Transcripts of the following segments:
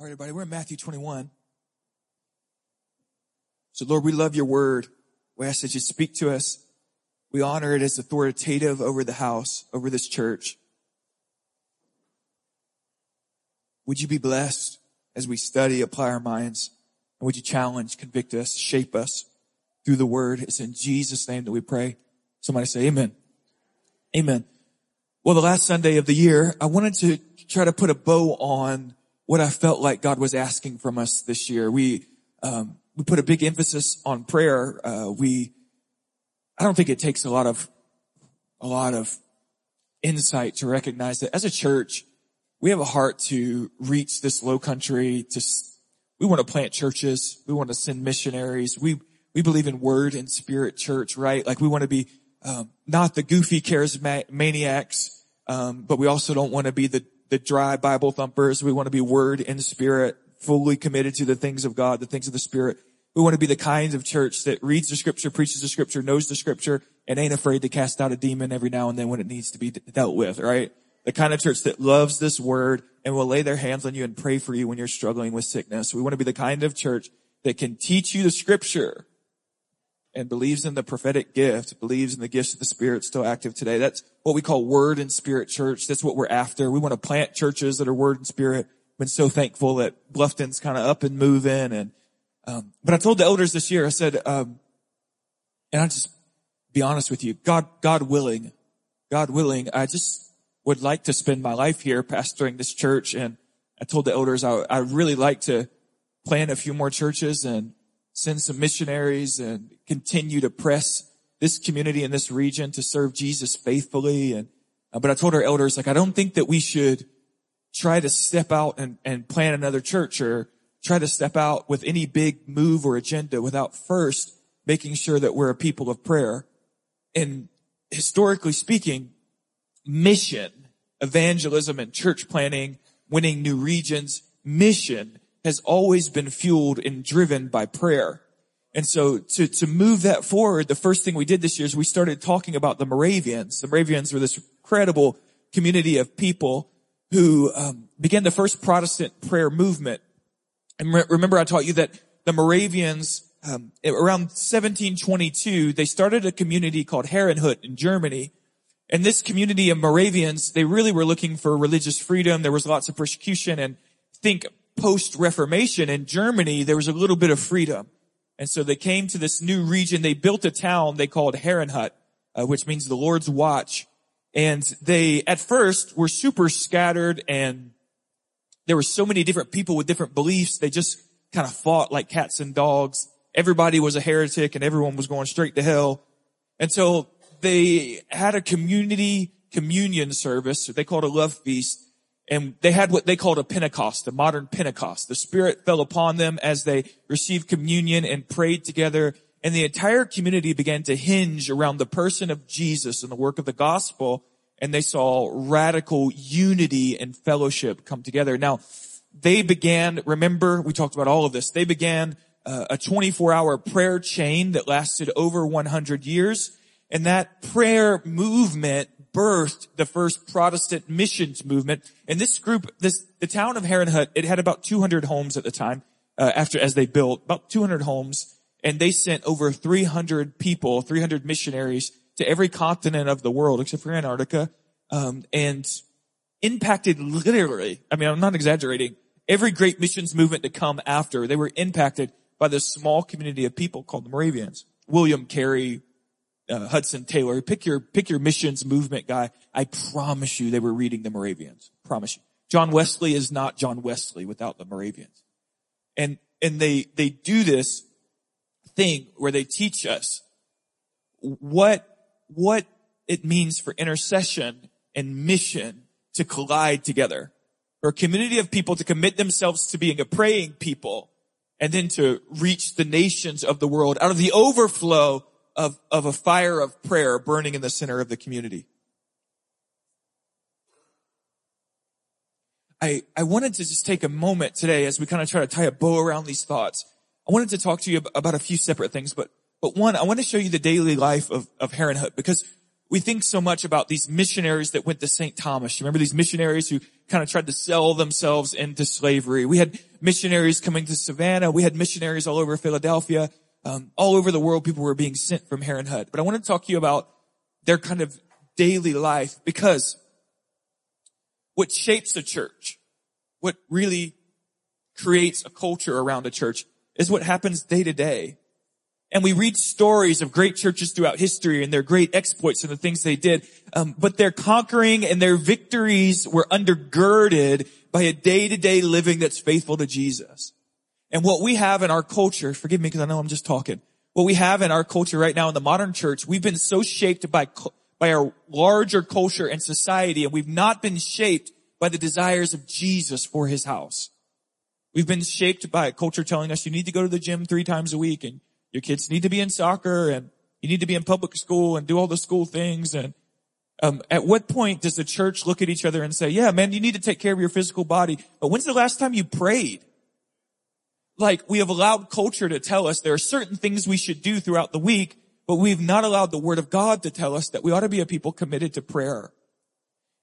All right, everybody, we're in Matthew 21. So Lord, we love your word. We ask that you speak to us. We honor it as authoritative over the house, over this church. Would you be blessed as we study, apply our minds? And would you challenge, convict us, shape us through the word? It's in Jesus' name that we pray. Somebody say amen. Amen. Well, the last Sunday of the year, I wanted to try to put a bow on what I felt like God was asking from us this year. We, um, we put a big emphasis on prayer. Uh, we, I don't think it takes a lot of, a lot of insight to recognize that as a church, we have a heart to reach this Lowcountry to, we want to plant churches. We want to send missionaries. We, we believe in word and spirit church, right? Like we want to be, um, not the goofy charismaniacs, um, but we also don't want to be the the dry Bible thumpers. We want to be word and spirit, fully committed to the things of God, the things of the spirit. We want to be the kinds of church that reads the scripture, preaches the scripture, knows the scripture, and ain't afraid to cast out a demon every now and then when it needs to be dealt with, right? The kind of church that loves this word and will lay their hands on you and pray for you when you're struggling with sickness. We want to be the kind of church that can teach you the scripture and believes in the prophetic gift, believes in the gifts of the Spirit still active today. That's what we call Word and Spirit Church. That's what we're after. We want to plant churches that are Word and Spirit. Been so thankful that Bluffton's kind of up and moving. And um, but I told the elders this year, I said, um, and I just be honest with you, God, God willing, God willing, I just would like to spend my life here pastoring this church. And I told the elders I I really like to plant a few more churches and send some missionaries and continue to press this community in this region to serve Jesus faithfully. And, uh, but I told our elders, like, I don't think that we should try to step out and, and plant another church or try to step out with any big move or agenda without first making sure that we're a people of prayer. And historically speaking, mission, evangelism and church planting, winning new regions, mission has always been fueled and driven by prayer. And so to, to move that forward, the first thing we did this year is we started talking about the Moravians. The Moravians were this incredible community of people who um, began the first Protestant prayer movement. And re- remember I taught you that the Moravians, um, around 1722, they started a community called Herrnhut in Germany. And this community of Moravians, they really were looking for religious freedom. There was lots of persecution and think post-Reformation in Germany, there was a little bit of freedom. And so they came to this new region. They built a town they called Herrnhut, uh, which means the Lord's watch. And they, at first, were super scattered and there were so many different people with different beliefs. They just kind of fought like cats and dogs. Everybody was a heretic and everyone was going straight to hell. And so they had a community communion service. They called a love feast and they had what they called a Pentecost, a modern Pentecost. The Spirit fell upon them as they received communion and prayed together. And the entire community began to hinge around the person of Jesus and the work of the gospel. And they saw radical unity and fellowship come together. Now, they began, remember, we talked about all of this. They began uh, a 24 hour prayer chain that lasted over 100 years. And that prayer movement birthed the first Protestant missions movement. And this group, this, the town of Herrnhut, it had about 200 homes at the time, uh, after, as they built, about 200 homes. And they sent over 300 people, 300 missionaries to every continent of the world, except for Antarctica, um, and impacted literally, I mean, I'm not exaggerating, every great missions movement to come after, they were impacted by this small community of people called the Moravians. William Carey, uh, Hudson Taylor, pick your, pick your missions movement guy. I promise you they were reading the Moravians. Promise you. John Wesley is not John Wesley without the Moravians. And, and they, they do this thing where they teach us what, what it means for intercession and mission to collide together. For a community of people to commit themselves to being a praying people and then to reach the nations of the world out of the overflow of, of a fire of prayer burning in the center of the community. I, I wanted to just take a moment today as we kind of try to tie a bow around these thoughts. I wanted to talk to you about a few separate things, but, but one, I want to show you the daily life of, of Herrnhut because we think so much about these missionaries that went to St. Thomas. You remember these missionaries who kind of tried to sell themselves into slavery. We had missionaries coming to Savannah. We had missionaries all over Philadelphia. Um, all over the world, people were being sent from Herrnhut. But I want to talk to you about their kind of daily life because what shapes a church, what really creates a culture around a church is what happens day to day. And we read stories of great churches throughout history and their great exploits and the things they did. Um, but their conquering and their victories were undergirded by a day-to-day living that's faithful to Jesus. And what we have in our culture, forgive me because I know I'm just talking, what we have in our culture right now in the modern church, we've been so shaped by, by our larger culture and society, and we've not been shaped by the desires of Jesus for his house. We've been shaped by a culture telling us you need to go to the gym three times a week and your kids need to be in soccer and you need to be in public school and do all the school things. And um, at what point does the church look at each other and say, yeah, man, you need to take care of your physical body. But when's the last time you prayed? Like we have allowed culture to tell us there are certain things we should do throughout the week, but we've not allowed the word of God to tell us that we ought to be a people committed to prayer.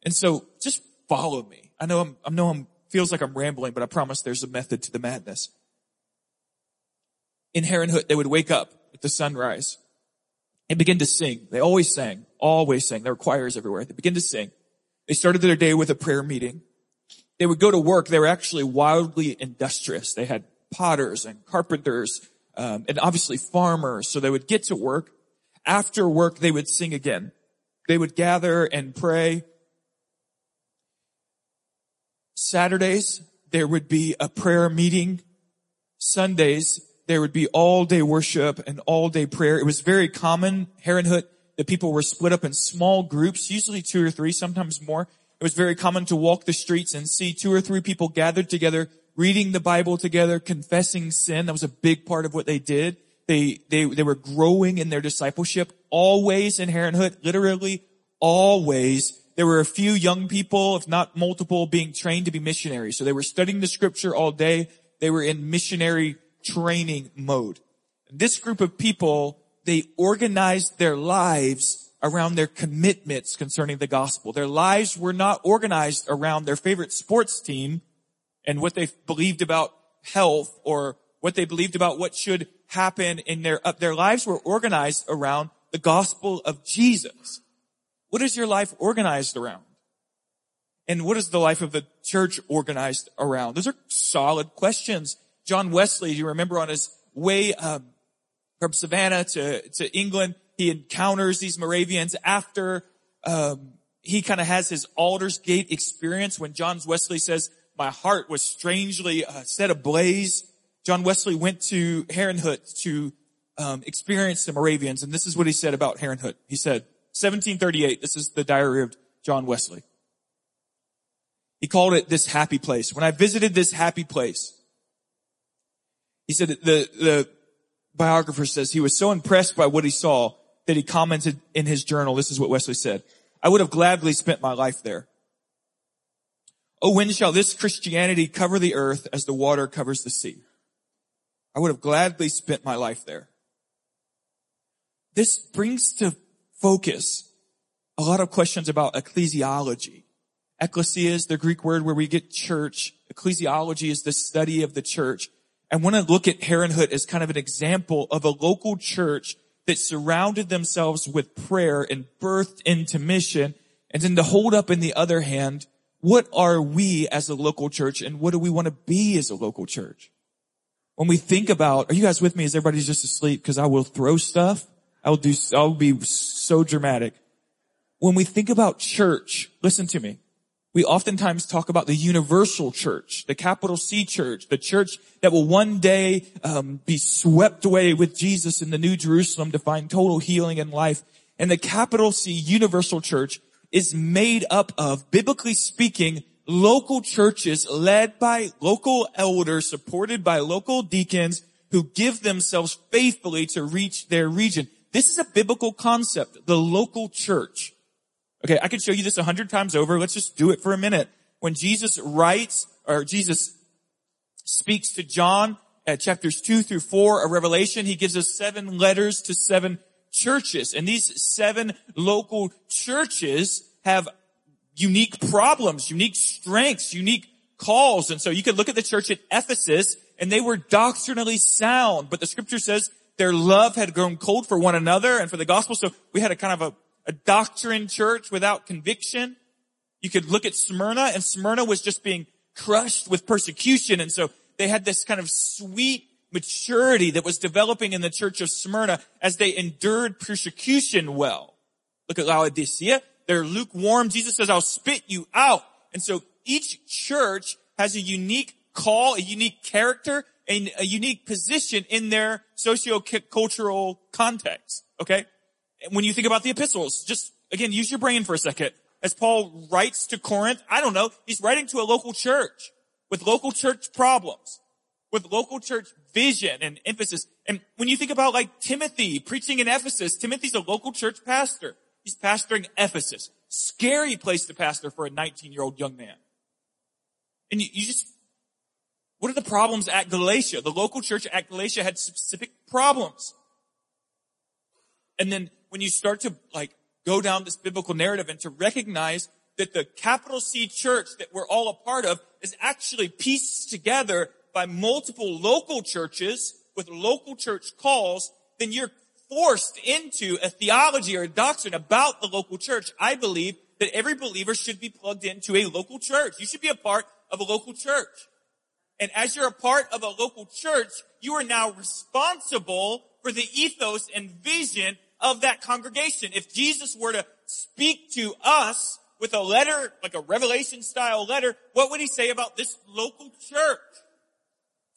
And so just follow me. I know I'm, I know I'm, feels like I'm rambling, but I promise there's a method to the madness in Herrnhut, they would wake up at the sunrise and begin to sing. They always sang, always sang. There were choirs everywhere. They begin to sing. They started their day with a prayer meeting. They would go to work. They were actually wildly industrious. They had potters and carpenters, um, and obviously farmers. So they would get to work. After work, they would sing again. They would gather and pray. Saturdays, there would be a prayer meeting. Sundays, there would be all day worship and all day prayer. It was very common, Herrnhut, that people were split up in small groups, usually two or three, sometimes more. It was very common to walk the streets and see two or three people gathered together, reading the Bible together, confessing sin. That was a big part of what they did. They, they, they were growing in their discipleship always in Herrnhut, literally always. There were a few young people, if not multiple, being trained to be missionaries. So they were studying the scripture all day. They were in missionary training mode. This group of people, they organized their lives around their commitments concerning the gospel. Their lives were not organized around their favorite sports team and what they believed about health or what they believed about what should happen in their, uh, their lives were organized around the gospel of Jesus. What is your life organized around? And what is the life of the church organized around? Those are solid questions. John Wesley, you remember on his way um, from Savannah to, to England, he encounters these Moravians after um, he kind of has his Aldersgate experience when John Wesley says, my heart was strangely uh, set ablaze. John Wesley went to Herrnhut to um, experience the Moravians, and this is what he said about Herrnhut. He said, 1738, this is the diary of John Wesley. He called it this happy place. When I visited this happy place, he said the, the biographer says he was so impressed by what he saw that he commented in his journal. This is what Wesley said. I would have gladly spent my life there. Oh, when shall this Christianity cover the earth as the water covers the sea? I would have gladly spent my life there. This brings to focus a lot of questions about ecclesiology. Ecclesia is the Greek word where we get church. Ecclesiology is the study of the church. I want to look at Herrnhut as kind of an example of a local church that surrounded themselves with prayer and birthed into mission. And then to hold up in the other hand, what are we as a local church and what do we want to be as a local church? When we think about, are you guys with me? Is everybody just asleep? Cause I will throw stuff. I'll do, I'll be so dramatic. When we think about church, listen to me we oftentimes talk about the universal church, the capital C church, the church that will one day um, be swept away with Jesus in the New Jerusalem to find total healing and life. And the capital C universal church is made up of, biblically speaking, local churches led by local elders, supported by local deacons who give themselves faithfully to reach their region. This is a biblical concept, the local church. Okay, I could show you this a hundred times over. Let's just do it for a minute. When Jesus writes, or Jesus speaks to John at chapters two through four of Revelation, he gives us seven letters to seven churches. And these seven local churches have unique problems, unique strengths, unique calls. And so you could look at the church at Ephesus and they were doctrinally sound, but the scripture says their love had grown cold for one another and for the gospel. So we had a kind of a, a doctrine church without conviction. You could look at Smyrna and Smyrna was just being crushed with persecution. And so they had this kind of sweet maturity that was developing in the church of Smyrna as they endured persecution well. Look at Laodicea. They're lukewarm. Jesus says, I'll spit you out. And so each church has a unique call, a unique character, and a unique position in their socio-cultural context. Okay? When you think about the epistles, just again, use your brain for a second. As Paul writes to Corinth, I don't know, he's writing to a local church with local church problems, with local church vision and emphasis. And when you think about like Timothy preaching in Ephesus, Timothy's a local church pastor. He's pastoring Ephesus. Scary place to pastor for a 19 year old young man. And you, you just, what are the problems at Galatia? The local church at Galatia had specific problems. And then when you start to like go down this biblical narrative and to recognize that the capital C church that we're all a part of is actually pieced together by multiple local churches with local church calls, then you're forced into a theology or a doctrine about the local church. I believe that every believer should be plugged into a local church. You should be a part of a local church. And as you're a part of a local church, you are now responsible for the ethos and vision of that congregation. If Jesus were to speak to us with a letter, like a revelation style letter, what would he say about this local church?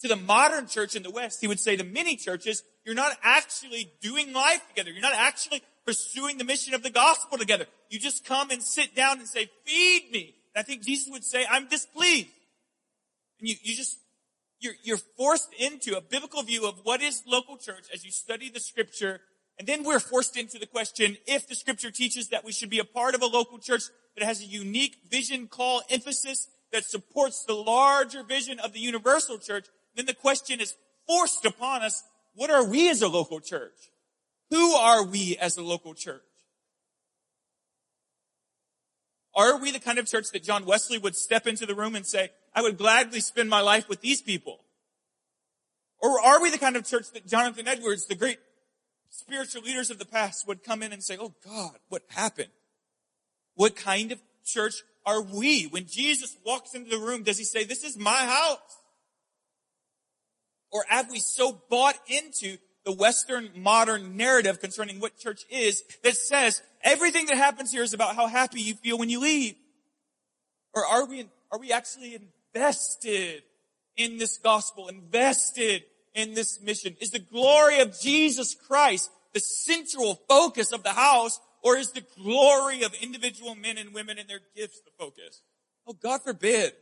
To the modern church in the West, he would say to many churches, you're not actually doing life together. You're not actually pursuing the mission of the gospel together. You just come and sit down and say, feed me. And I think Jesus would say, I'm displeased. And you, you just, you're, you're forced into a biblical view of what is local church as you study the scripture. And then we're forced into the question, if the scripture teaches that we should be a part of a local church that has a unique vision, call, emphasis that supports the larger vision of the universal church, then the question is forced upon us, what are we as a local church? Who are we as a local church? Are we the kind of church that John Wesley would step into the room and say, I would gladly spend my life with these people? Or are we the kind of church that Jonathan Edwards, the great spiritual leaders of the past, would come in and say, Oh God, what happened? What kind of church are we? When Jesus walks into the room, does he say, This is my house? Or have we so bought into the Western modern narrative concerning what church is that says everything that happens here is about how happy you feel when you leave? Or are we, are we actually invested in this gospel, invested in this mission? Is the glory of Jesus Christ the central focus of the house or is the glory of individual men and women and their gifts the focus? Oh, God forbid.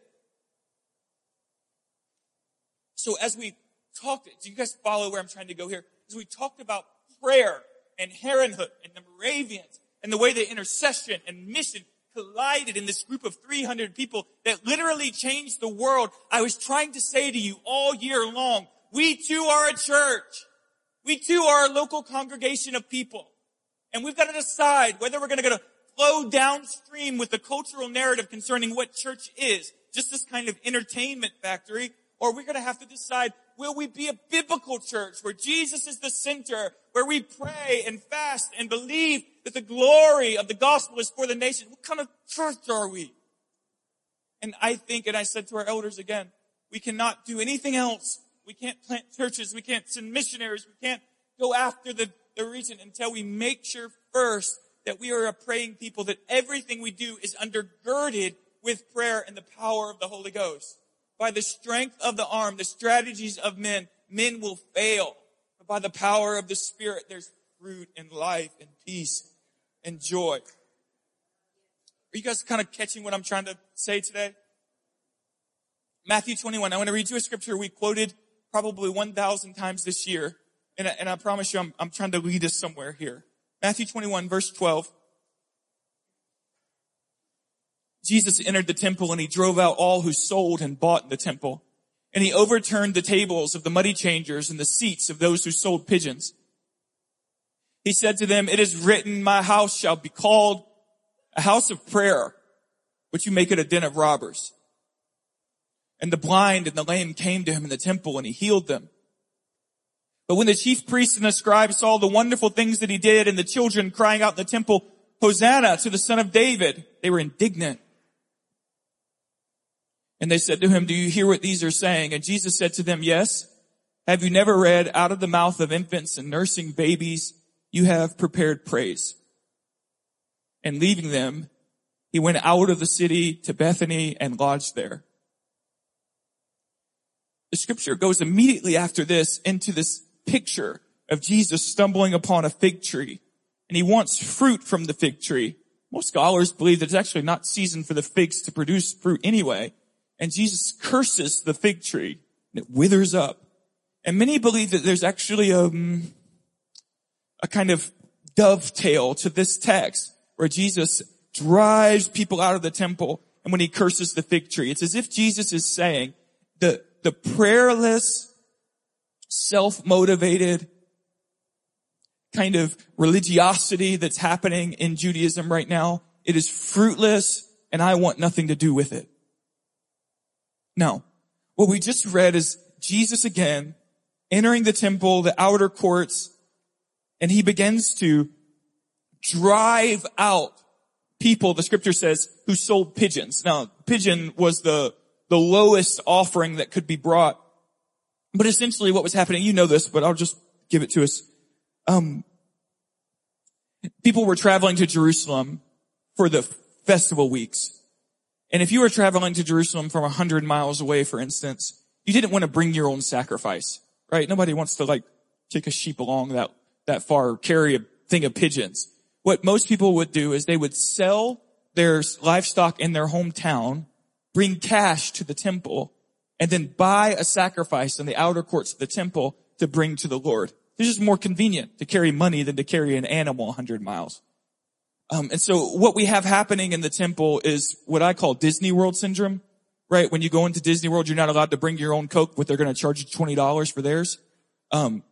So as we talked, do you guys follow where I'm trying to go here? As we talked about prayer and Herrnhut and the Moravians and the way the intercession and mission collided in this group of 300 people that literally changed the world. I was trying to say to you all year long, we too are a church. We too are a local congregation of people. And we've got to decide whether we're going to go to flow downstream with the cultural narrative concerning what church is, just this kind of entertainment factory, or we're going to have to decide will we be a biblical church where Jesus is the center, where we pray and fast and believe that the glory of the gospel is for the nation? What kind of church are we? And I think, and I said to our elders again, we cannot do anything else. We can't plant churches. We can't send missionaries. We can't go after the, the region until we make sure first that we are a praying people, that everything we do is undergirded with prayer and the power of the Holy Ghost by the strength of the arm, the strategies of men, men will fail. But by the power of the Spirit, there's fruit and life and peace and joy. Are you guys kind of catching what I'm trying to say today? Matthew 21. I want to read you a scripture we quoted probably 1,000 times this year. And I, and I promise you, I'm, I'm trying to lead us somewhere here. Matthew 21 verse 12. Jesus entered the temple and he drove out all who sold and bought in the temple. And he overturned the tables of the money changers and the seats of those who sold pigeons. He said to them, it is written, my house shall be called a house of prayer, but you make it a den of robbers. And the blind and the lame came to him in the temple and he healed them. But when the chief priests and the scribes saw the wonderful things that he did and the children crying out in the temple, Hosanna to the son of David, they were indignant. And they said to him, do you hear what these are saying? And Jesus said to them, yes. Have you never read out of the mouth of infants and nursing babies, you have prepared praise? And leaving them, he went out of the city to Bethany and lodged there. The scripture goes immediately after this into this picture of Jesus stumbling upon a fig tree and he wants fruit from the fig tree. Most scholars believe that it's actually not season for the figs to produce fruit anyway. And Jesus curses the fig tree and it withers up. And many believe that there's actually a, um, a kind of dovetail to this text where Jesus drives people out of the temple and when he curses the fig tree. It's as if Jesus is saying the, the prayerless, self-motivated kind of religiosity that's happening in Judaism right now. It is fruitless and I want nothing to do with it. No. What we just read is Jesus again entering the temple, the outer courts, and he begins to drive out people, the scripture says, who sold pigeons. Now, pigeon was the, the lowest offering that could be brought. But essentially what was happening, you know this, but I'll just give it to us. Um, people were traveling to Jerusalem for the festival weeks. And if you were traveling to Jerusalem from a hundred miles away, for instance, you didn't want to bring your own sacrifice, right? Nobody wants to like take a sheep along that, that far carry a thing of pigeons. What most people would do is they would sell their livestock in their hometown, bring cash to the temple, and then buy a sacrifice in the outer courts of the temple to bring to the Lord. It's just more convenient to carry money than to carry an animal 100 miles. Um, and so what we have happening in the temple is what I call Disney World syndrome, right? When you go into Disney World, you're not allowed to bring your own Coke, but they're going to charge you $20 for theirs. Um,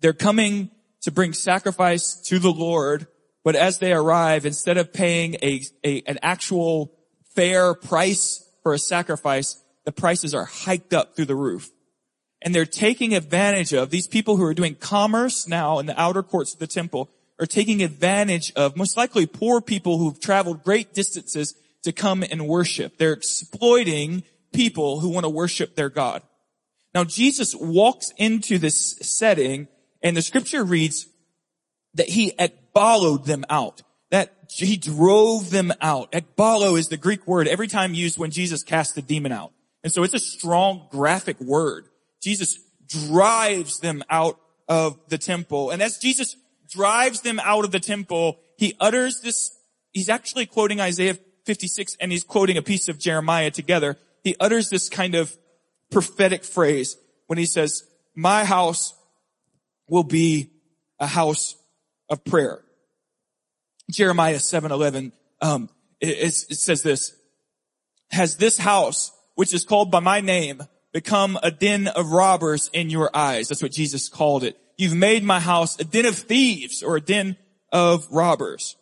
they're coming to bring sacrifice to the Lord, but as they arrive, instead of paying a, a, an actual fair price for a sacrifice, the prices are hiked up through the roof. And they're taking advantage of these people who are doing commerce now in the outer courts of the temple are taking advantage of most likely poor people who've traveled great distances to come and worship. They're exploiting people who want to worship their God. Now Jesus walks into this setting and the scripture reads that he ekballoed them out. That he drove them out. Ekballo is the Greek word every time used when Jesus cast the demon out. And so it's a strong graphic word. Jesus drives them out of the temple. And as Jesus drives them out of the temple, he utters this, he's actually quoting Isaiah 56 and he's quoting a piece of Jeremiah together. He utters this kind of prophetic phrase when he says, my house will be a house of prayer. Jeremiah 7:11 um, it, it says this: Has this house, which is called by my name, become a den of robbers in your eyes? That's what Jesus called it. You've made my house a den of thieves or a den of robbers.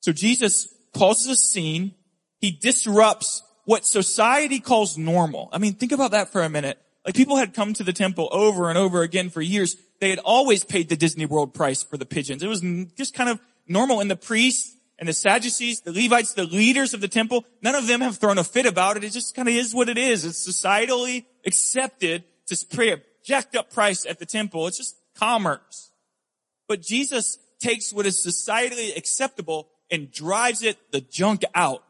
So Jesus causes a scene. He disrupts what society calls normal. I mean, think about that for a minute. Like people had come to the temple over and over again for years. They had always paid the Disney World price for the pigeons. It was just kind of normal. And the priests and the Sadducees, the Levites, the leaders of the temple, none of them have thrown a fit about it. It just kind of is what it is. It's societally accepted to pay a jacked up price at the temple. It's just commerce. But Jesus takes what is societally acceptable and drives it the junk out.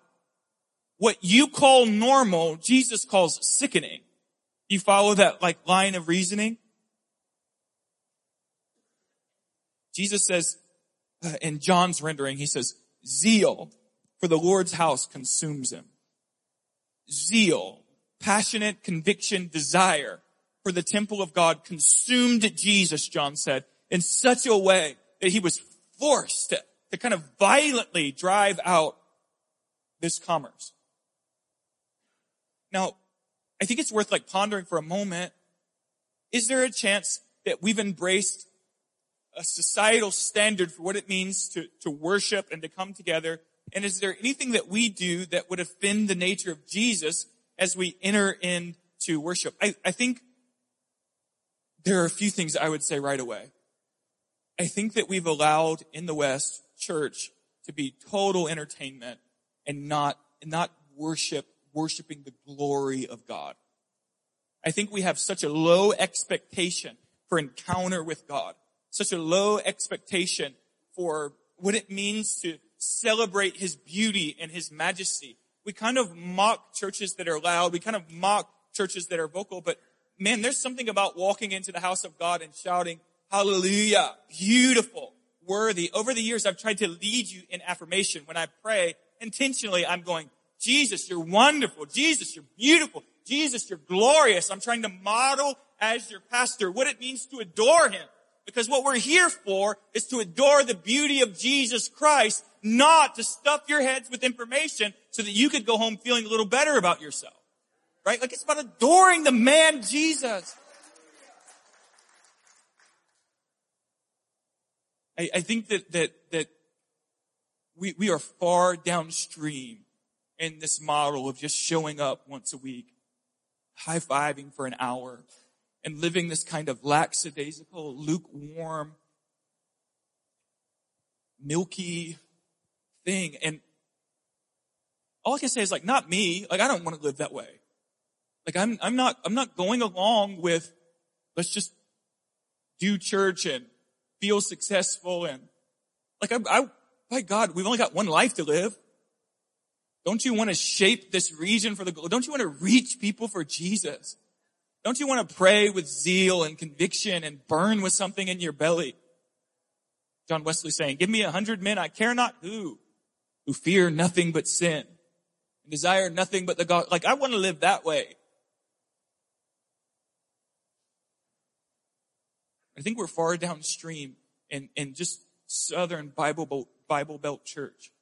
What you call normal, Jesus calls sickening. You follow that like line of reasoning? Jesus says uh, in John's rendering, he says, zeal for the Lord's house consumes him. Zeal, passionate conviction, desire for the temple of God consumed Jesus, John said, in such a way that he was forced to, to kind of violently drive out this commerce. Now, I think it's worth like pondering for a moment. Is there a chance that we've embraced a societal standard for what it means to, to worship and to come together? And is there anything that we do that would offend the nature of Jesus as we enter into worship. I, I think there are a few things I would say right away. I think that we've allowed in the West church to be total entertainment and not, not worship, worshiping the glory of God. I think we have such a low expectation for encounter with God, such a low expectation for what it means to celebrate His beauty and His majesty. We kind of mock churches that are loud. We kind of mock churches that are vocal, but man, there's something about walking into the house of God and shouting, hallelujah, beautiful, worthy. Over the years, I've tried to lead you in affirmation. When I pray, intentionally, I'm going, Jesus, you're wonderful. Jesus, you're beautiful. Jesus, you're glorious. I'm trying to model as your pastor what it means to adore him. Because what we're here for is to adore the beauty of Jesus Christ, not to stuff your heads with information so that you could go home feeling a little better about yourself. Right? Like it's about adoring the man Jesus. I, I think that, that, that we, we are far downstream in this model of just showing up once a week, high-fiving for an hour, and living this kind of lackadaisical, lukewarm, milky thing. And all I can say is like, not me. Like, I don't want to live that way. Like, I'm, I'm not, I'm not going along with, let's just do church and feel successful and like, I, I, by God, we've only got one life to live. Don't you want to shape this region for the goal? Don't you want to reach people for Jesus? Don't you want to pray with zeal and conviction and burn with something in your belly? John Wesley saying, give me a hundred men, I care not who, who fear nothing but sin and desire nothing but the God. Like I want to live that way. I think we're far downstream in, in just Southern Bible Belt, Bible Belt Church.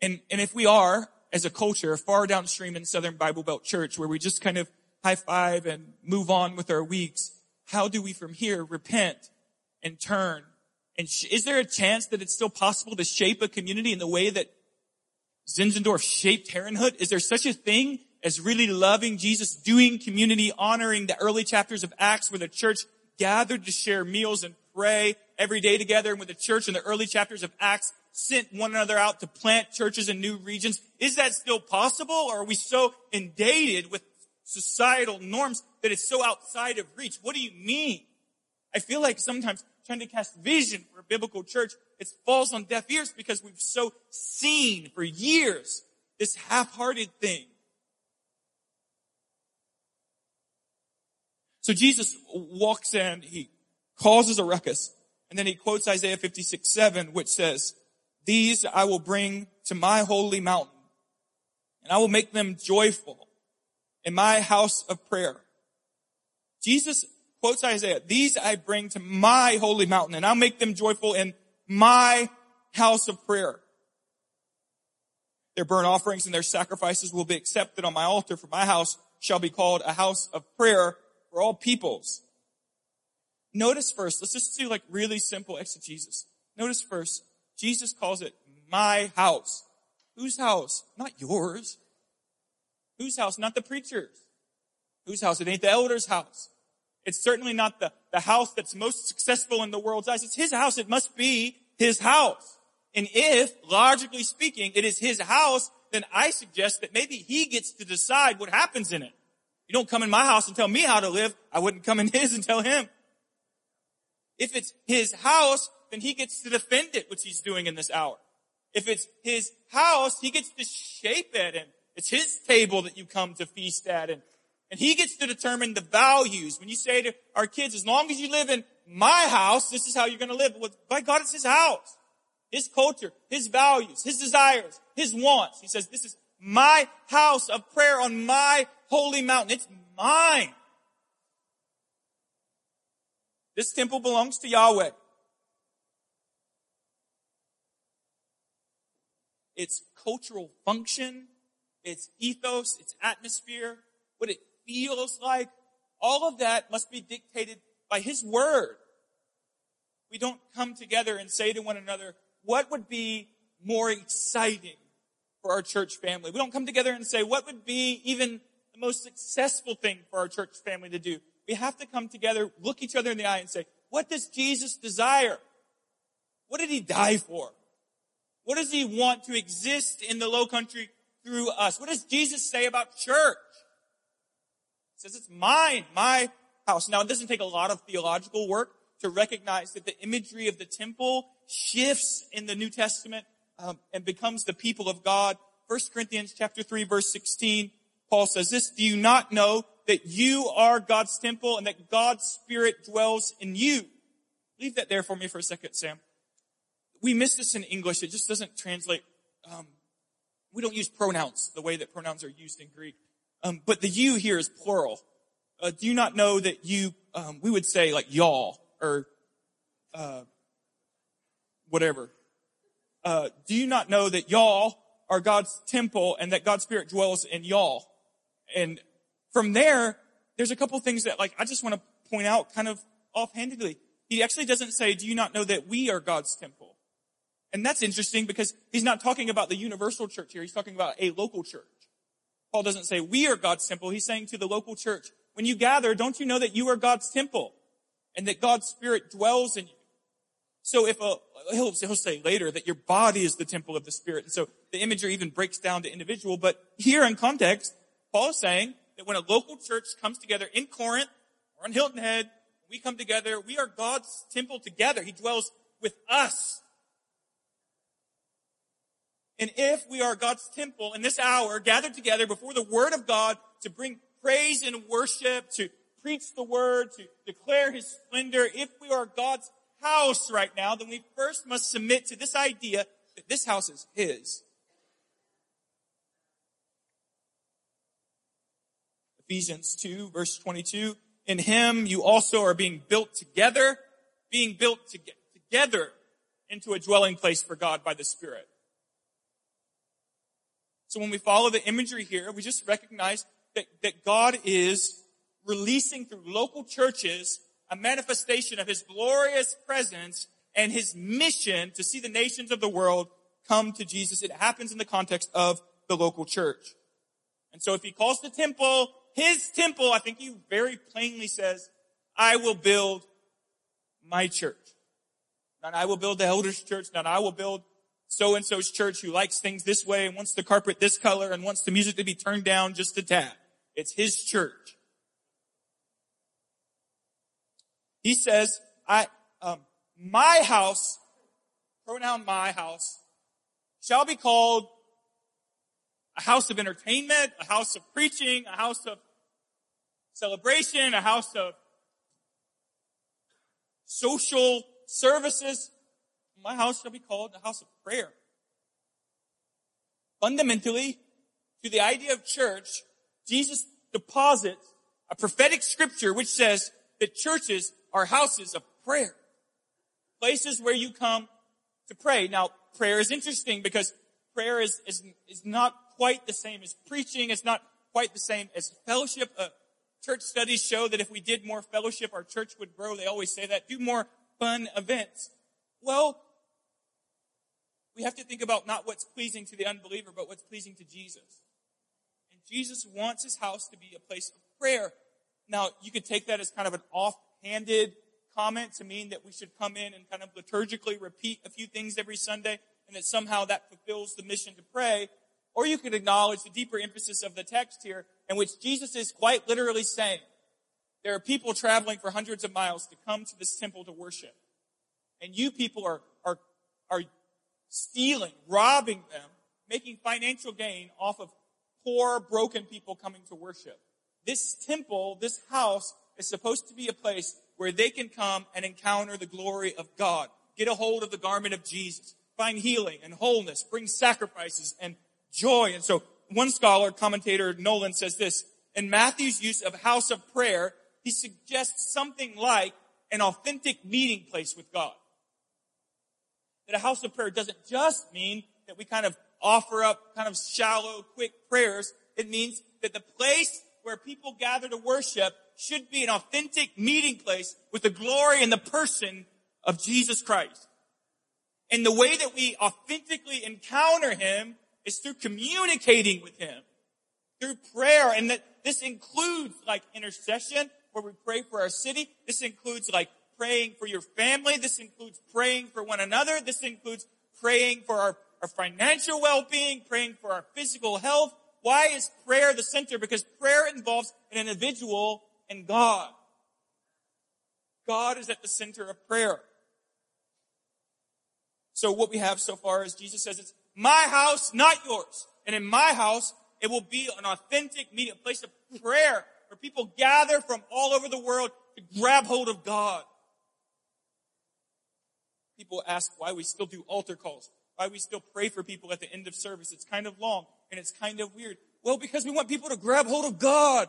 And, and if we are, as a culture, far downstream in Southern Bible Belt Church, where we just kind of high five and move on with our weeks, how do we from here repent and turn? And sh- is there a chance that it's still possible to shape a community in the way that Zinzendorf shaped Herrnhut? Is there such a thing as really loving Jesus, doing community, honoring the early chapters of Acts where the church gathered to share meals and pray every day together and with the church in the early chapters of Acts sent one another out to plant churches in new regions. Is that still possible or are we so inundated with societal norms that it's so outside of reach? What do you mean? I feel like sometimes trying to cast vision for a biblical church, it falls on deaf ears because we've so seen for years this half-hearted thing. So Jesus walks in, he causes a ruckus, and then he quotes Isaiah 56, 7, which says, These I will bring to my holy mountain, and I will make them joyful in my house of prayer. Jesus quotes Isaiah, These I bring to my holy mountain, and I'll make them joyful in my house of prayer. Their burnt offerings and their sacrifices will be accepted on my altar, for my house shall be called a house of prayer for all peoples. Notice first, let's just do like really simple exegesis. Notice first, Jesus calls it my house. Whose house? Not yours. Whose house? Not the preacher's. Whose house? It ain't the elder's house. It's certainly not the, the house that's most successful in the world's eyes. It's his house. It must be his house. And if, logically speaking, it is his house, then I suggest that maybe he gets to decide what happens in it. You don't come in my house and tell me how to live. I wouldn't come in his and tell him. If it's his house, then he gets to defend it, which he's doing in this hour. If it's his house, he gets to shape it and it's his table that you come to feast at and, and he gets to determine the values. When you say to our kids, as long as you live in my house, this is how you're going to live. Well, by God, it's his house. His culture, his values, his desires, his wants. He says, this is my house of prayer on my holy mountain. It's mine. This temple belongs to Yahweh. Its cultural function, its ethos, its atmosphere, what it feels like, all of that must be dictated by His Word. We don't come together and say to one another, what would be more exciting for our church family. We don't come together and say, what would be even the most successful thing for our church family to do? We have to come together, look each other in the eye and say, what does Jesus desire? What did he die for? What does he want to exist in the Lowcountry through us? What does Jesus say about church? He says it's mine, my house. Now it doesn't take a lot of theological work to recognize that the imagery of the temple shifts in the New Testament um, and becomes the people of God. 1 Corinthians chapter 3 verse 16, Paul says this, do you not know that you are God's temple and that God's spirit dwells in you? Leave that there for me for a second, Sam. We miss this in English. It just doesn't translate. Um, we don't use pronouns the way that pronouns are used in Greek. Um, but the you here is plural. Uh, do you not know that you, um, we would say like y'all or, uh, whatever. Uh, do you not know that y'all are God's temple and that God's spirit dwells in y'all? And from there, there's a couple things that like, I just want to point out kind of offhandedly. He actually doesn't say, do you not know that we are God's temple? And that's interesting because he's not talking about the universal church here. He's talking about a local church. Paul doesn't say we are God's temple. He's saying to the local church, when you gather, don't you know that you are God's temple and that God's spirit dwells in you? So if a, he'll, he'll say later that your body is the temple of the spirit. And so the imagery even breaks down to individual. But here in context, Paul is saying that when a local church comes together in Corinth or on Hilton Head, we come together, we are God's temple together. He dwells with us. And if we are God's temple in this hour, gathered together before the word of God to bring praise and worship, to preach the word, to declare his splendor, if we are God's house right now, then we first must submit to this idea that this house is his. Ephesians 2 verse 22. In him you also are being built together, being built to together into a dwelling place for God by the Spirit. So when we follow the imagery here, we just recognize that, that God is releasing through local churches a manifestation of his glorious presence and his mission to see the nations of the world come to Jesus. It happens in the context of the local church. And so if he calls the temple his temple, I think he very plainly says, I will build my church. Not I will build the elders church, not I will build so and so's church who likes things this way and wants the carpet this color and wants the music to be turned down just a tad. It's his church. He says, I, um, my house, pronoun my house, shall be called a house of entertainment, a house of preaching, a house of celebration, a house of social services. My house shall be called a house of prayer. Fundamentally, to the idea of church, Jesus deposits a prophetic scripture which says that churches are houses of prayer. Places where you come to pray. Now, prayer is interesting because prayer is, is, is not quite the same as preaching. It's not quite the same as fellowship. Uh, church studies show that if we did more fellowship, our church would grow. They always say that. Do more fun events. Well, we have to think about not what's pleasing to the unbeliever, but what's pleasing to Jesus. And Jesus wants his house to be a place of prayer. Now, you could take that as kind of an comment to mean that we should come in and kind of liturgically repeat a few things every Sunday and that somehow that fulfills the mission to pray. Or you could acknowledge the deeper emphasis of the text here in which Jesus is quite literally saying, there are people traveling for hundreds of miles to come to this temple to worship. And you people are, are, are stealing, robbing them, making financial gain off of poor, broken people coming to worship. This temple, this house is supposed to be a place where they can come and encounter the glory of God. Get a hold of the garment of Jesus. Find healing and wholeness. Bring sacrifices and joy. And so one scholar, commentator Nolland says this, in Matthew's use of house of prayer, he suggests something like an authentic meeting place with God. That a house of prayer doesn't just mean that we kind of offer up kind of shallow, quick prayers. It means that the place where people gather to worship should be an authentic meeting place with the glory and the person of Jesus Christ. And the way that we authentically encounter Him is through communicating with him, through prayer. And that this includes like intercession where we pray for our city. This includes like praying for your family. This includes praying for one another. This includes praying for our, our financial well-being, praying for our physical health. Why is prayer the center? Because prayer involves an individual and God. God is at the center of prayer. So what we have so far is Jesus says it's my house, not yours. And in my house, it will be an authentic meeting, a place of prayer where people gather from all over the world to grab hold of God. People ask why we still do altar calls, why we still pray for people at the end of service. It's kind of long and it's kind of weird. Well, because we want people to grab hold of God.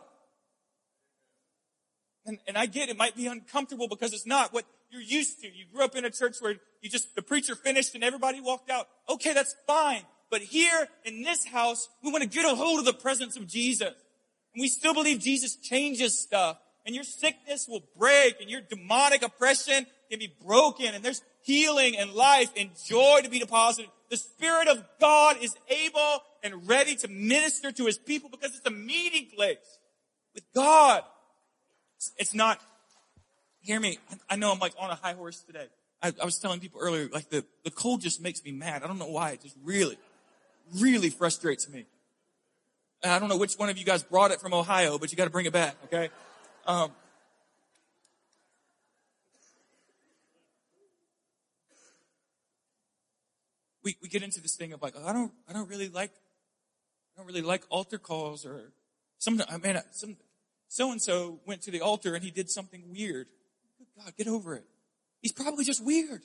And, and I get it might be uncomfortable because it's not what you're used to. You grew up in a church where you just, the preacher finished and everybody walked out. Okay, that's fine. But here in this house, we want to get a hold of the presence of Jesus. And we still believe Jesus changes stuff. And your sickness will break and your demonic oppression can be broken and there's healing and life and joy to be deposited. The Spirit of God is able and ready to minister to His people because it's a meeting place with God. It's not, hear me, I know I'm like on a high horse today. I, I was telling people earlier, like the, the cold just makes me mad. I don't know why. It just really, really frustrates me. And I don't know which one of you guys brought it from Ohio, but you got to bring it back, okay? Um, we, we get into this thing of like, oh, I don't, I don't really like, I don't really like altar calls or some, I mean, some, so and so went to the altar and he did something weird. Good God, get over it. He's probably just weird.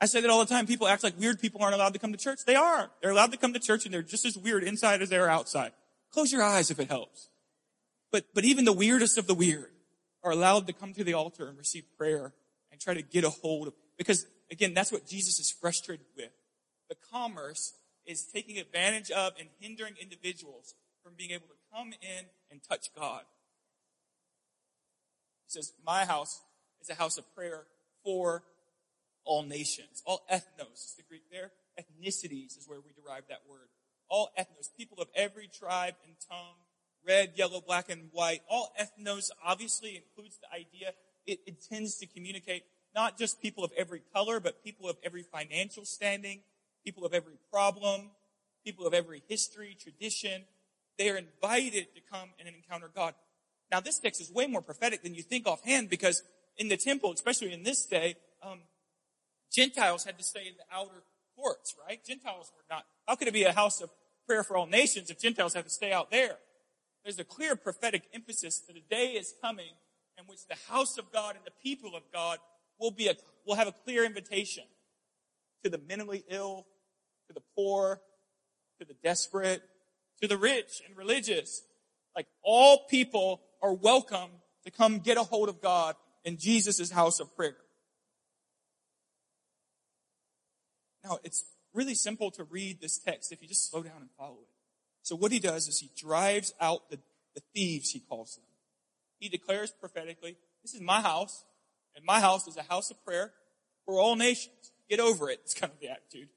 I say that all the time. People act like weird people aren't allowed to come to church. They are. They're allowed to come to church and they're just as weird inside as they are outside. Close your eyes if it helps. But, but even the weirdest of the weird are allowed to come to the altar and receive prayer and try to get a hold of, because again, that's what Jesus is frustrated with. The commerce is taking advantage of and hindering individuals from being able to come in and touch God. He says, my house is a house of prayer for all nations. All ethnos is the Greek there. Ethnicities is where we derive that word. All ethnos, people of every tribe and tongue, red, yellow, black, and white. All ethnos obviously includes the idea, it, it tends to communicate not just people of every color, but people of every financial standing, people of every problem, people of every history, tradition. They are invited to come and encounter God. Now this text is way more prophetic than you think offhand because in the temple, especially in this day, um, Gentiles had to stay in the outer courts, right? Gentiles were not, how could it be a house of prayer for all nations if Gentiles have to stay out there? There's a clear prophetic emphasis that a day is coming in which the house of God and the people of God will be a, will have a clear invitation to the mentally ill, to the poor, to the desperate, to the rich and religious. Like all people are welcome to come get a hold of God in Jesus' house of prayer. Now, it's really simple to read this text if you just slow down and follow it. So what he does is he drives out the, the thieves, he calls them. He declares prophetically, this is my house, and my house is a house of prayer for all nations. Get over it. It's kind of the attitude.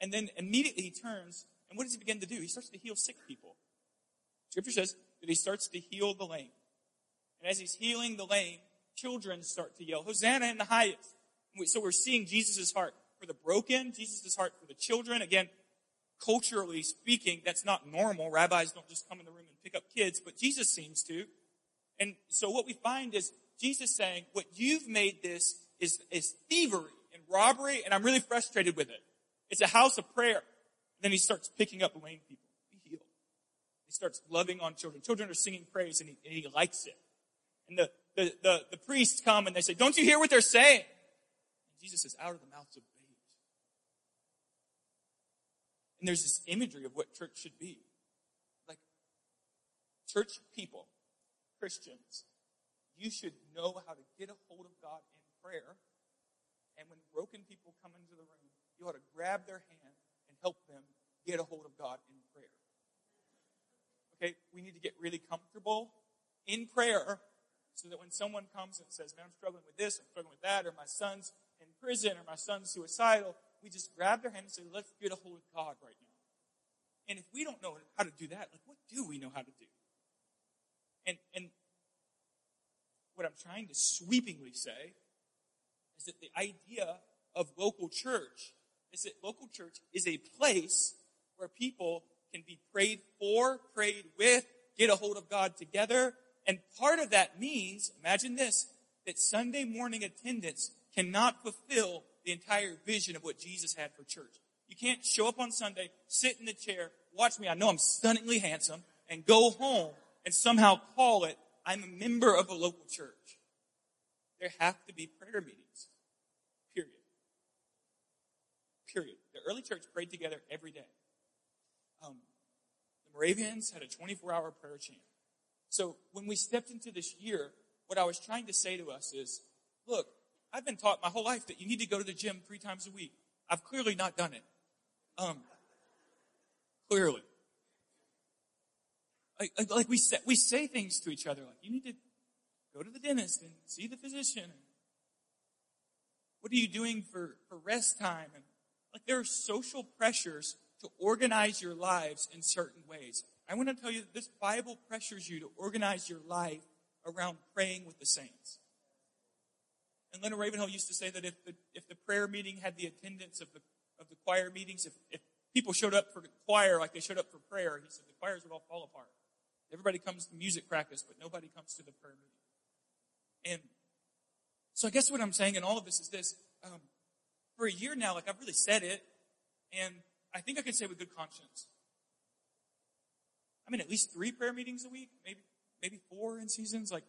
And then immediately he turns, and what does he begin to do? He starts to heal sick people. Scripture says that he starts to heal the lame. And as he's healing the lame, children start to yell, Hosanna in the highest. So we're seeing Jesus' heart for the broken, Jesus' heart for the children. Again, culturally speaking, that's not normal. Rabbis don't just come in the room and pick up kids, but Jesus seems to. And so what we find is Jesus saying, what you've made this is, is thievery and robbery, and I'm really frustrated with it. It's a house of prayer. And then he starts picking up lame people. Be healed. He starts loving on children. Children are singing praise and he, and he likes it. And the, the, the, the priests come and they say, don't you hear what they're saying? And Jesus says, out of the mouths of babes. And there's this imagery of what church should be. Like, church people, Christians, you should know how to get a hold of God in prayer. And when broken people come into the room, you ought to grab their hand and help them get a hold of God in prayer. Okay, we need to get really comfortable in prayer so that when someone comes and says, man, I'm struggling with this, I'm struggling with that, or my son's in prison, or my son's suicidal, we just grab their hand and say, let's get a hold of God right now. And if we don't know how to do that, like what do we know how to do? And, and what I'm trying to sweepingly say is that the idea of local church is that local church is a place where people can be prayed for, prayed with, get a hold of God together. And part of that means, imagine this, that Sunday morning attendance cannot fulfill the entire vision of what Jesus had for church. You can't show up on Sunday, sit in the chair, watch me, I know I'm stunningly handsome, and go home and somehow call it, I'm a member of a local church. There have to be prayer meetings. Period. Period. The early church prayed together every day. Um, the Moravians had a 24 hour prayer chain. So when we stepped into this year, what I was trying to say to us is, look, I've been taught my whole life that you need to go to the gym three times a week. I've clearly not done it. Um, clearly. Like, like we say, we say things to each other like, you need to go to the dentist and see the physician. What are you doing for, for rest time? And like there are social pressures to organize your lives in certain ways. I want to tell you that this Bible pressures you to organize your life around praying with the saints. And Leonard Ravenhill used to say that if the, if the prayer meeting had the attendance of the, of the choir meetings, if, if people showed up for the choir like they showed up for prayer, he said the choirs would all fall apart. Everybody comes to music practice, but nobody comes to the prayer meeting. And so I guess what I'm saying in all of this is this. Um, for a year now, like I've really said it, and I think I can say with good conscience. I mean, at least three prayer meetings a week, maybe, maybe four in seasons. Like,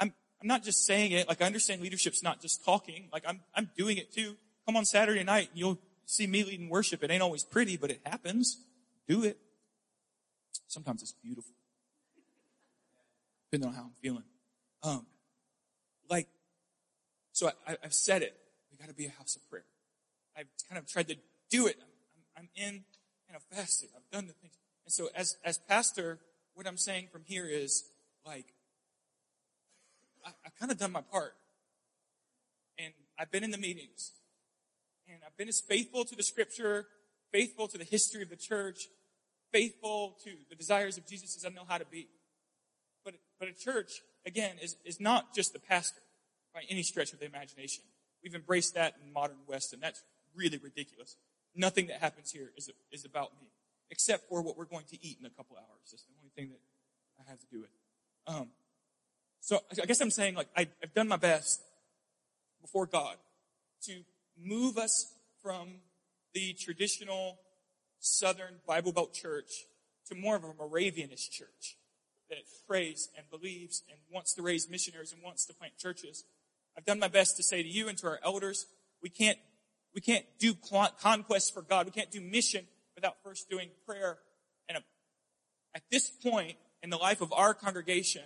I'm, I'm not just saying it. Like, I understand leadership's not just talking. Like, I'm, I'm doing it too. Come on Saturday night and you'll see me leading worship. It ain't always pretty, but it happens. Do it. Sometimes it's beautiful. Depending on how I'm feeling. Um, like, so I, I, have said it. We got to be a house of prayer. I've kind of tried to do it. I'm, I'm in and I've fasted. I've done the things. And so as, as pastor, what I'm saying from here is like, I, I've kind of done my part. And I've been in the meetings. And I've been as faithful to the scripture, faithful to the history of the church, faithful to the desires of Jesus as I know how to be. But, but a church, again, is, is not just the pastor by any stretch of the imagination. We've embraced that in modern West, and that's really ridiculous. Nothing that happens here is, is about me, except for what we're going to eat in a couple hours. That's the only thing that I have to do with. Um, so I guess I'm saying, like, I, I've done my best before God to move us from the traditional Southern Bible Belt church to more of a Moravianist church that prays and believes and wants to raise missionaries and wants to plant churches. I've done my best to say to you and to our elders, we can't, we can't do conquest for God. We can't do mission without first doing prayer. And at this point in the life of our congregation,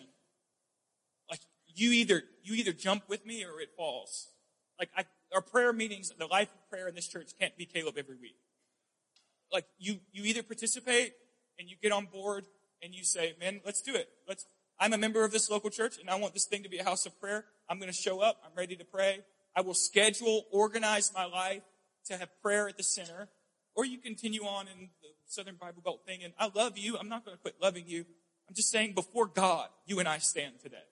like you either, you either jump with me or it falls. Like I, our prayer meetings, the life of prayer in this church can't be Caleb every week. Like you, you either participate and you get on board and you say, man, let's do it. Let's, I'm a member of this local church and I want this thing to be a house of prayer. I'm going to show up. I'm ready to pray. I will schedule, organize my life to have prayer at the center. Or you continue on in the Southern Bible Belt thing and I love you. I'm not going to quit loving you. I'm just saying before God, you and I stand today.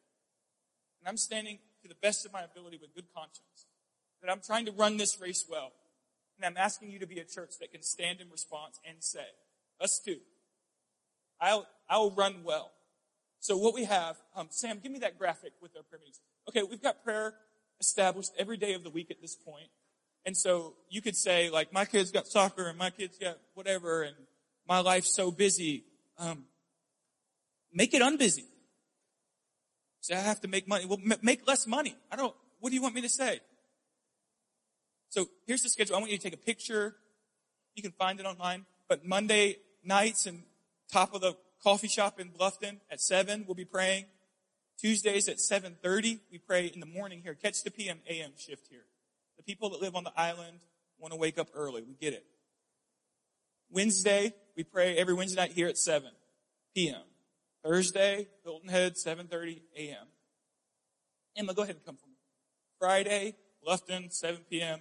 And I'm standing to the best of my ability with good conscience that I'm trying to run this race well. And I'm asking you to be a church that can stand in response and say, us too. I'll, I'll run well. So what we have, um, Sam, give me that graphic with our prayer meetings. Okay, we've got prayer established every day of the week at this point. And so you could say, like, my kids got soccer and my kids got whatever and my life's so busy. Um, make it unbusy. Say, I have to make money. Well, m- make less money. I don't, what do you want me to say? So here's the schedule. I want you to take a picture. You can find it online. But Monday nights and top of the coffee shop in Bluffton at 7, we'll be praying. Tuesdays at 7.30, we pray in the morning here. Catch the PM AM shift here. The people that live on the island want to wake up early. We get it. Wednesday, we pray every Wednesday night here at 7 p.m. Thursday, Hilton Head, 7.30 a.m. Emma, go ahead and come for me. Friday, Bluffton, 7 p.m.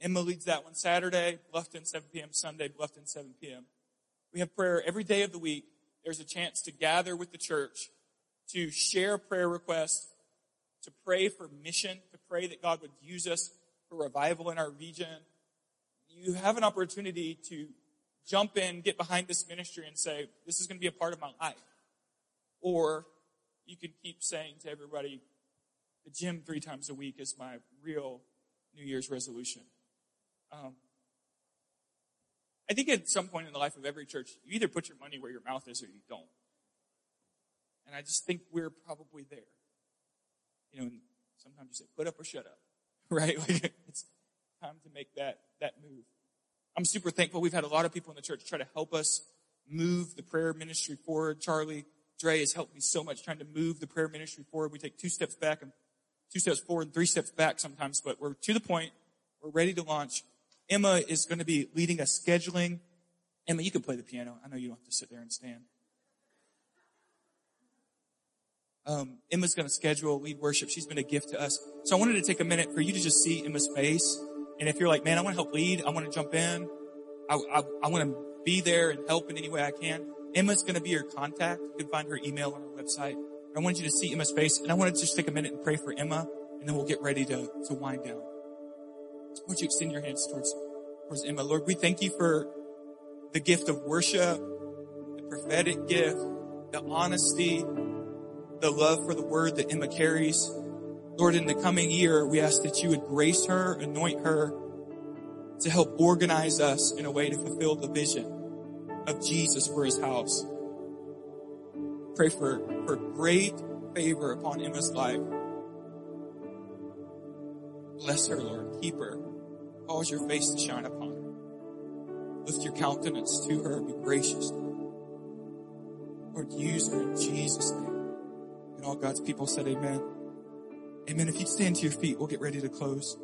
Emma leads that one Saturday, Bluffton, 7 p.m. Sunday, Bluffton, 7 p.m. We have prayer every day of the week. There's a chance to gather with the church, to share prayer requests, to pray for mission, to pray that God would use us for revival in our region. You have an opportunity to jump in, get behind this ministry and say, this is going to be a part of my life. Or you can keep saying to everybody, the gym three times a week is my real New Year's resolution. Um, I think at some point in the life of every church, you either put your money where your mouth is or you don't. And I just think we're probably there. You know, and sometimes you say, put up or shut up, right? Like it's time to make that, that move. I'm super thankful. We've had a lot of people in the church try to help us move the prayer ministry forward. Charlie Dre has helped me so much trying to move the prayer ministry forward. We take two steps back and two steps forward and three steps back sometimes, but we're to the point. We're ready to launch. Emma is going to be leading a scheduling. Emma, you can play the piano. I know you don't have to sit there and stand. Um, Emma's going to schedule lead worship. She's been a gift to us. So I wanted to take a minute for you to just see Emma's face. And if you're like, man, I want to help lead. I want to jump in. I, I, I want to be there and help in any way I can. Emma's going to be your contact. You can find her email on her website. I want you to see Emma's face and I want to just take a minute and pray for Emma and then we'll get ready to, to wind down. Would you extend your hands towards, towards Emma? Lord, we thank you for the gift of worship, the prophetic gift, the honesty, the love for the word that Emma carries. Lord, in the coming year, we ask that you would grace her, anoint her to help organize us in a way to fulfill the vision of Jesus for his house. Pray for, for great favor upon Emma's life. Bless her, Lord. Keep her. Cause your face to shine upon her. Lift your countenance to her. Be gracious. Lord, use her in Jesus' name. And all God's people said amen. Amen. If you'd stand to your feet, we'll get ready to close.